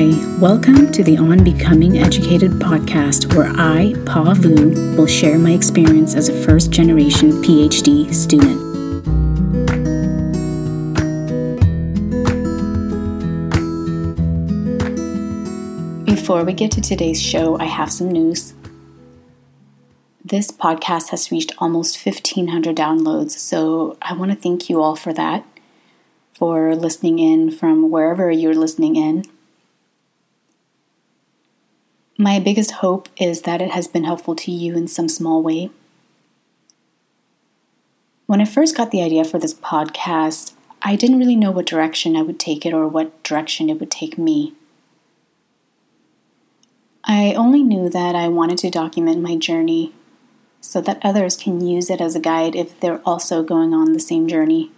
Hi, welcome to the On Becoming Educated podcast, where I, Pa Vu, will share my experience as a first generation PhD student. Before we get to today's show, I have some news. This podcast has reached almost 1,500 downloads, so I want to thank you all for that, for listening in from wherever you're listening in. My biggest hope is that it has been helpful to you in some small way. When I first got the idea for this podcast, I didn't really know what direction I would take it or what direction it would take me. I only knew that I wanted to document my journey so that others can use it as a guide if they're also going on the same journey.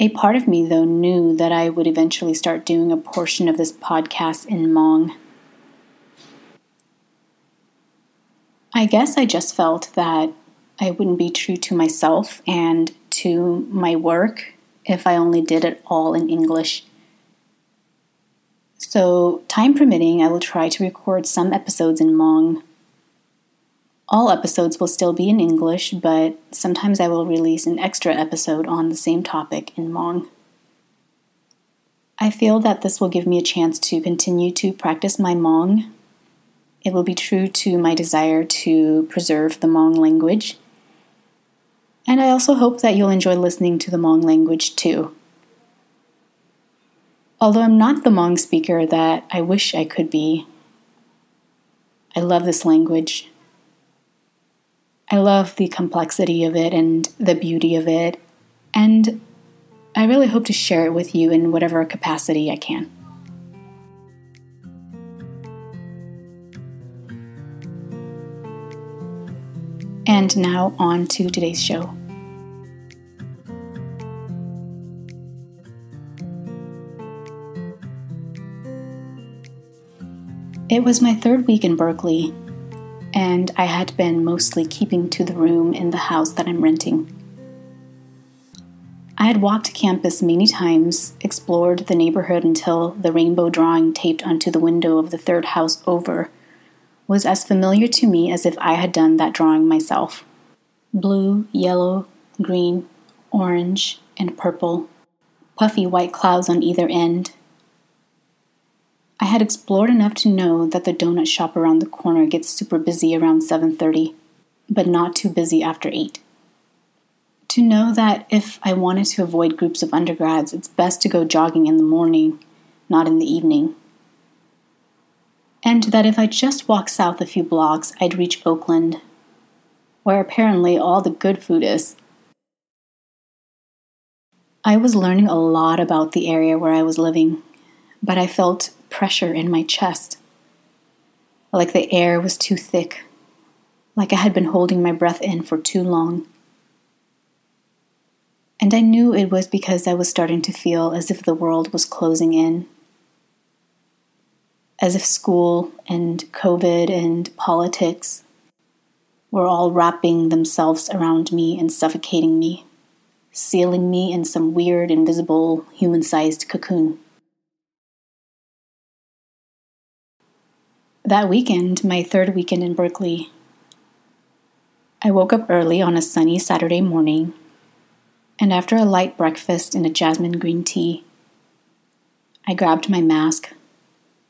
A part of me, though, knew that I would eventually start doing a portion of this podcast in Hmong. I guess I just felt that I wouldn't be true to myself and to my work if I only did it all in English. So, time permitting, I will try to record some episodes in Hmong all episodes will still be in English, but sometimes I will release an extra episode on the same topic in Hmong. I feel that this will give me a chance to continue to practice my Hmong. It will be true to my desire to preserve the Hmong language. And I also hope that you'll enjoy listening to the Hmong language too. Although I'm not the Hmong speaker that I wish I could be, I love this language. I love the complexity of it and the beauty of it, and I really hope to share it with you in whatever capacity I can. And now on to today's show. It was my third week in Berkeley, and I had been mostly keeping to the room in the house that I'm renting. I had walked campus many times, explored the neighborhood until the rainbow drawing taped onto the window of the third house over was as familiar to me as if I had done that drawing myself. Blue, yellow, green, orange, and purple, puffy white clouds on either end, I had explored enough to know that the donut shop around the corner gets super busy around 7:30, but not too busy after 8. To know that if I wanted to avoid groups of undergrads, it's best to go jogging in the morning, not in the evening. And that if I just walk south a few blocks, I'd reach Oakland, where apparently all the good food is. I was learning a lot about the area where I was living, but I felt pressure in my chest, like the air was too thick, like I had been holding my breath in for too long. And I knew it was because I was starting to feel as if the world was closing in. As if school and COVID and politics were all wrapping themselves around me and suffocating me, sealing me in some weird, invisible, human sized cocoon. That weekend, my third weekend in Berkeley, I woke up early on a sunny Saturday morning, and after a light breakfast and a jasmine green tea, I grabbed my mask,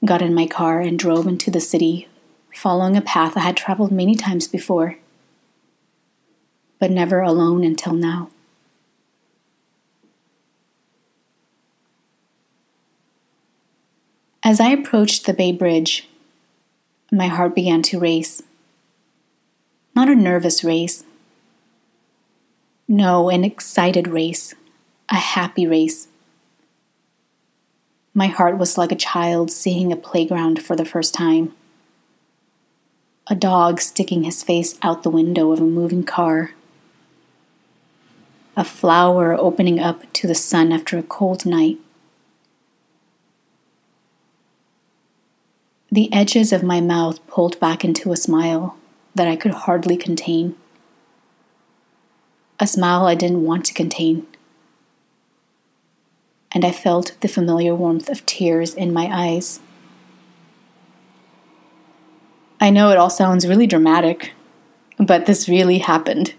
got in my car, and drove into the city, following a path I had traveled many times before, but never alone until now. As I approached the Bay Bridge, my heart began to race. Not a nervous race. No, an excited race, a happy race. My heart was like a child seeing a playground for the first time. A dog sticking his face out the window of a moving car. A flower opening up to the sun after a cold night. The edges of my mouth pulled back into a smile that I could hardly contain. A smile I didn't want to contain. and I felt the familiar warmth of tears in my eyes. I know it all sounds really dramatic, but this really happened.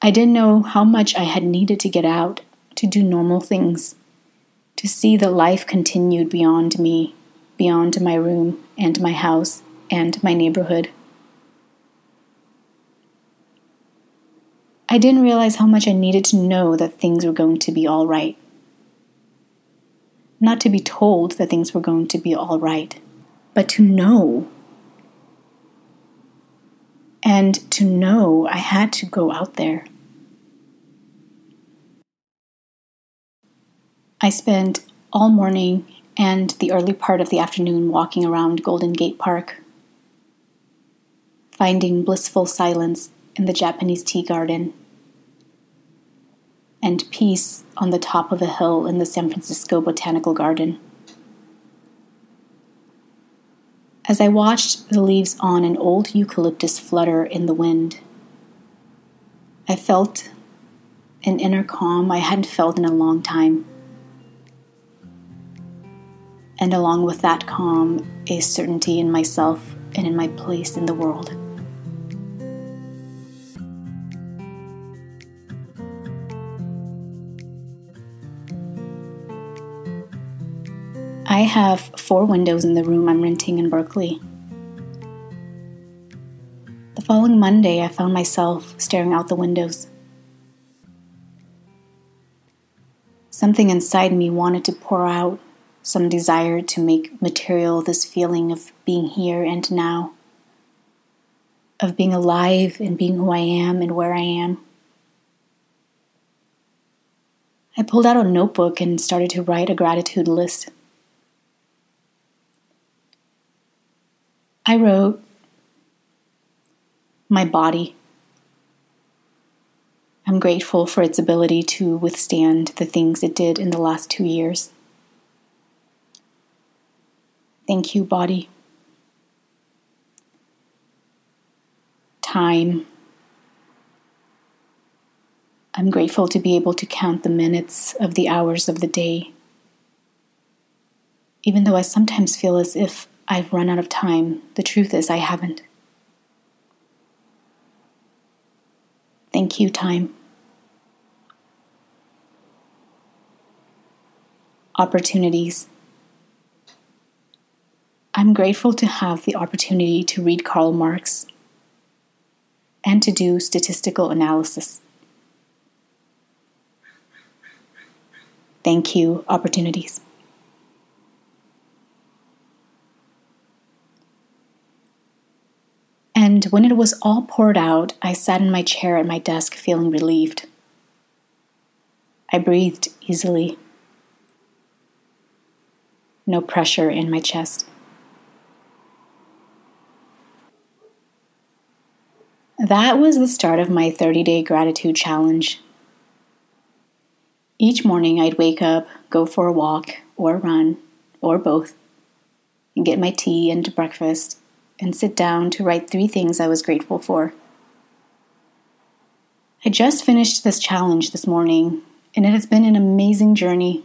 I didn't know how much I had needed to get out, to do normal things, to see the life continued beyond me, beyond my room and my house and my neighborhood. I didn't realize how much I needed to know that things were going to be all right. Not to be told that things were going to be all right, but to know. And to know I had to go out there. I spent all morning and the early part of the afternoon walking around Golden Gate Park, finding blissful silence in the Japanese tea garden and peace on the top of a hill in the San Francisco Botanical Garden. As I watched the leaves on an old eucalyptus flutter in the wind, I felt an inner calm I hadn't felt in a long time. And along with that calm, a certainty in myself and in my place in the world. I have four windows in the room I'm renting in Berkeley. The following Monday, I found myself staring out the windows. Something inside me wanted to pour out, some desire to make material this feeling of being here and now, of being alive and being who I am and where I am. I pulled out a notebook and started to write a gratitude list. I wrote my body. I'm grateful for its ability to withstand the things it did in the last two years. Thank you, body. Time. I'm grateful to be able to count the minutes of the hours of the day. Even though I sometimes feel as if I've run out of time. The truth is, I haven't. Thank you, time. Opportunities. I'm grateful to have the opportunity to read Karl Marx and to do statistical analysis. Thank you, opportunities. And when it was all poured out, I sat in my chair at my desk feeling relieved. I breathed easily. No pressure in my chest. That was the start of my 30 day gratitude challenge. Each morning I'd wake up, go for a walk or run, or both, and get my tea and breakfast and sit down to write three things I was grateful for. I just finished this challenge this morning, and it has been an amazing journey.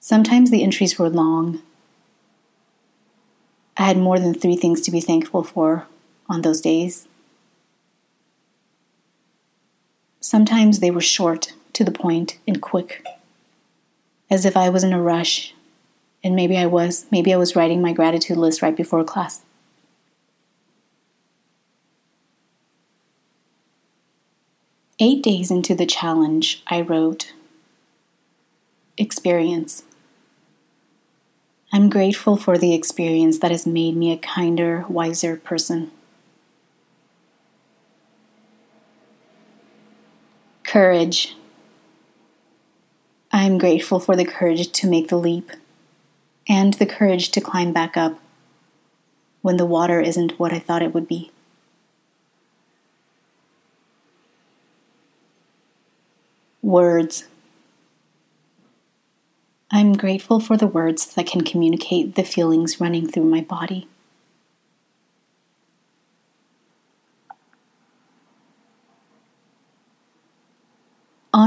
Sometimes the entries were long. I had more than three things to be thankful for on those days. Sometimes they were short, to the point, and quick, as if I was in a rush and maybe I was. Maybe I was writing my gratitude list right before class. Eight days into the challenge, I wrote Experience. I'm grateful for the experience that has made me a kinder, wiser person. Courage. I'm grateful for the courage to make the leap and the courage to climb back up when the water isn't what I thought it would be. Words. I'm grateful for the words that can communicate the feelings running through my body.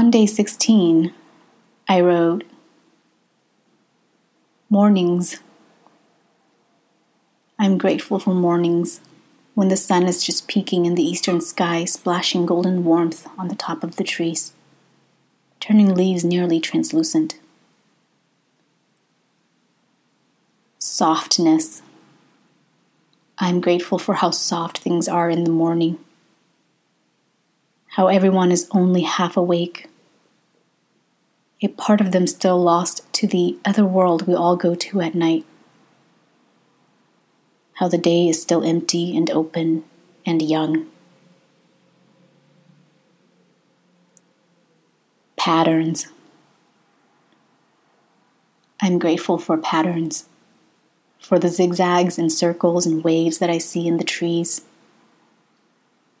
On day 16, I wrote, Mornings. I'm grateful for mornings when the sun is just peeking in the eastern sky, splashing golden warmth on the top of the trees, turning leaves nearly translucent. Softness. I'm grateful for how soft things are in the morning, how everyone is only half awake, a part of them still lost to the other world we all go to at night how the day is still empty and open and young. Patterns. I'm grateful for patterns, for the zigzags and circles and waves that I see in the trees,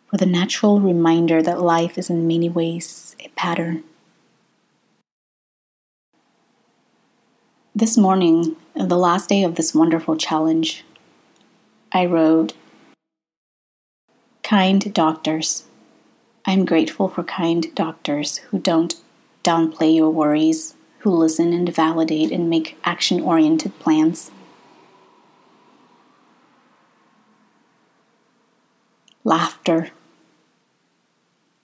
for the natural reminder that life is in many ways a pattern. This morning, the last day of this wonderful challenge, I wrote, Kind doctors. I'm grateful for kind doctors who don't downplay your worries, who listen and validate and make action oriented plans. Laughter.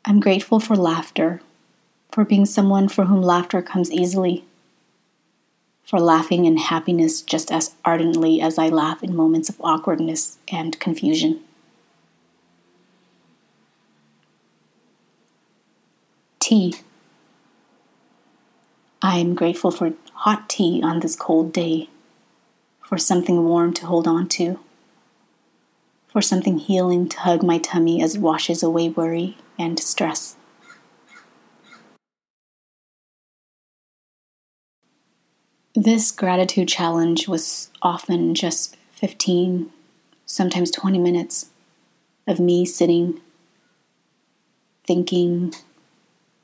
I'm grateful for laughter, for being someone for whom laughter comes easily for laughing in happiness just as ardently as I laugh in moments of awkwardness and confusion. Tea. I am grateful for hot tea on this cold day, for something warm to hold on to, for something healing to hug my tummy as it washes away worry and stress. This gratitude challenge was often just 15, sometimes 20 minutes of me sitting, thinking,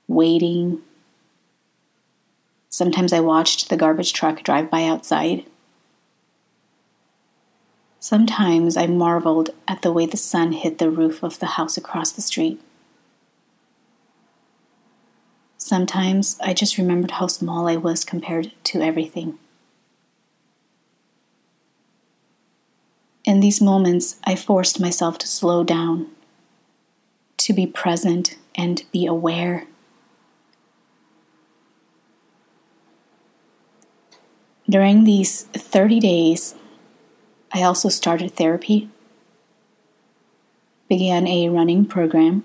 waiting. Sometimes I watched the garbage truck drive by outside. Sometimes I marveled at the way the sun hit the roof of the house across the street. Sometimes I just remembered how small I was compared to everything. In these moments, I forced myself to slow down, to be present and be aware. During these 30 days, I also started therapy, began a running program,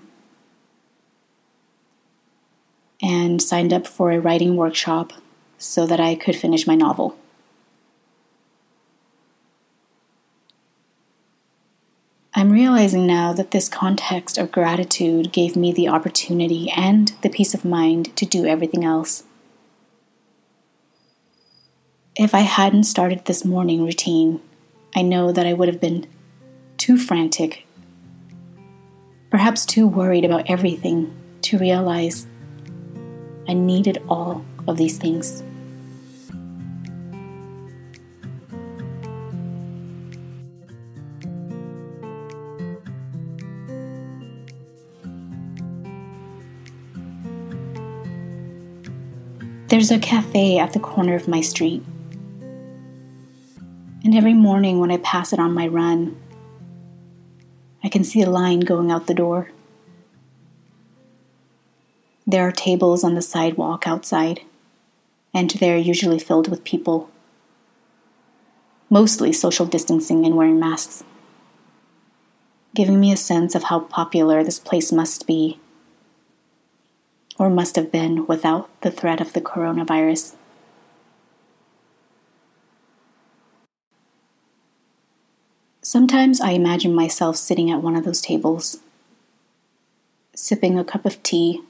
and signed up for a writing workshop so that I could finish my novel. I'm realizing now that this context of gratitude gave me the opportunity and the peace of mind to do everything else. If I hadn't started this morning routine, I know that I would have been too frantic, perhaps too worried about everything to realize I needed all of these things. There's a cafe at the corner of my street. And every morning when I pass it on my run, I can see a line going out the door. There are tables on the sidewalk outside, and they're usually filled with people, mostly social distancing and wearing masks, giving me a sense of how popular this place must be, or must have been without the threat of the coronavirus. Sometimes I imagine myself sitting at one of those tables, sipping a cup of tea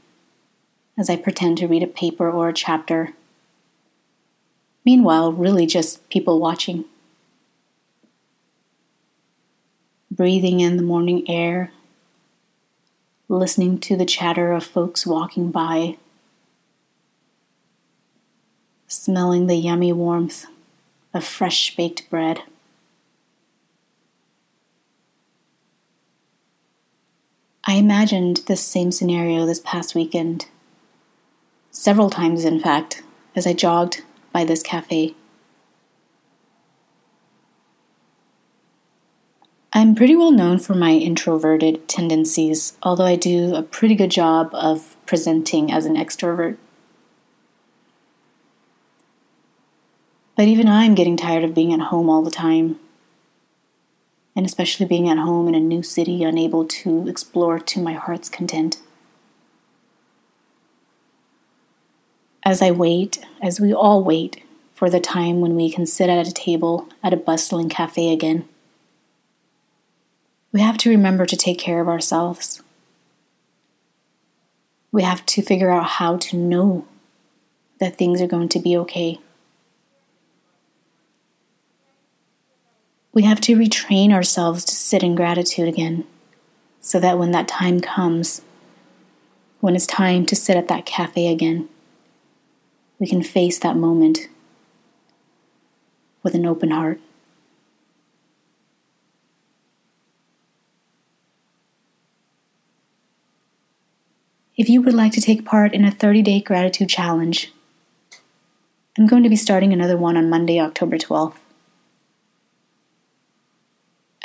as I pretend to read a paper or a chapter. Meanwhile, really just people watching. Breathing in the morning air, listening to the chatter of folks walking by, smelling the yummy warmth of fresh baked bread. I imagined this same scenario this past weekend several times, in fact, as I jogged by this cafe. I'm pretty well known for my introverted tendencies, although I do a pretty good job of presenting as an extrovert. But even I'm getting tired of being at home all the time, and especially being at home in a new city, unable to explore to my heart's content. As I wait, as we all wait, for the time when we can sit at a table at a bustling cafe again we have to remember to take care of ourselves. We have to figure out how to know that things are going to be okay. We have to retrain ourselves to sit in gratitude again so that when that time comes, when it's time to sit at that cafe again, we can face that moment with an open heart. If you would like to take part in a 30 day gratitude challenge, I'm going to be starting another one on Monday, October 12th.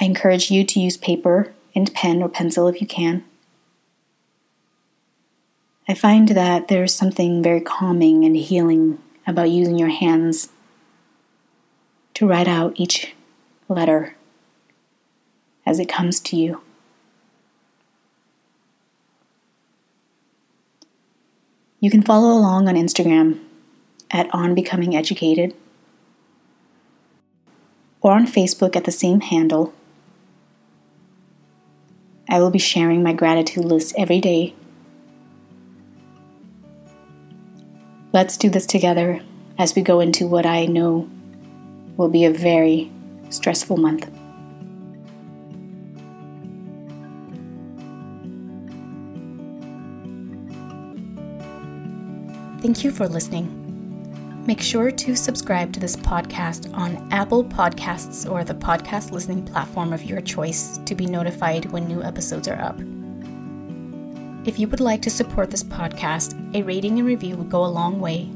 I encourage you to use paper and pen or pencil if you can. I find that there's something very calming and healing about using your hands to write out each letter as it comes to you. You can follow along on Instagram at On Becoming Educated or on Facebook at the same handle. I will be sharing my gratitude list every day. Let's do this together as we go into what I know will be a very stressful month. Thank you for listening. Make sure to subscribe to this podcast on Apple Podcasts or the podcast listening platform of your choice to be notified when new episodes are up. If you would like to support this podcast, a rating and review would go a long way.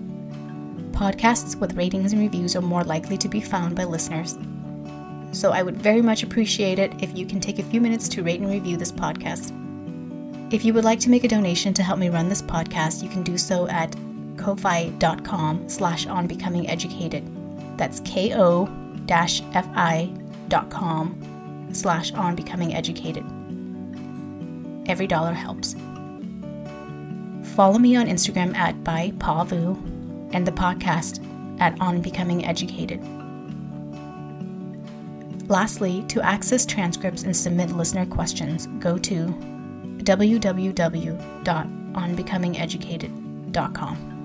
Podcasts with ratings and reviews are more likely to be found by listeners. So I would very much appreciate it if you can take a few minutes to rate and review this podcast. If you would like to make a donation to help me run this podcast, you can do so at ko-fi.com slash on becoming educated. That's ko-fi.com slash on becoming educated. Every dollar helps. Follow me on Instagram at by Pavu and the podcast at On Becoming Educated. Lastly, to access transcripts and submit listener questions, go to www.onbecomingeducated.com.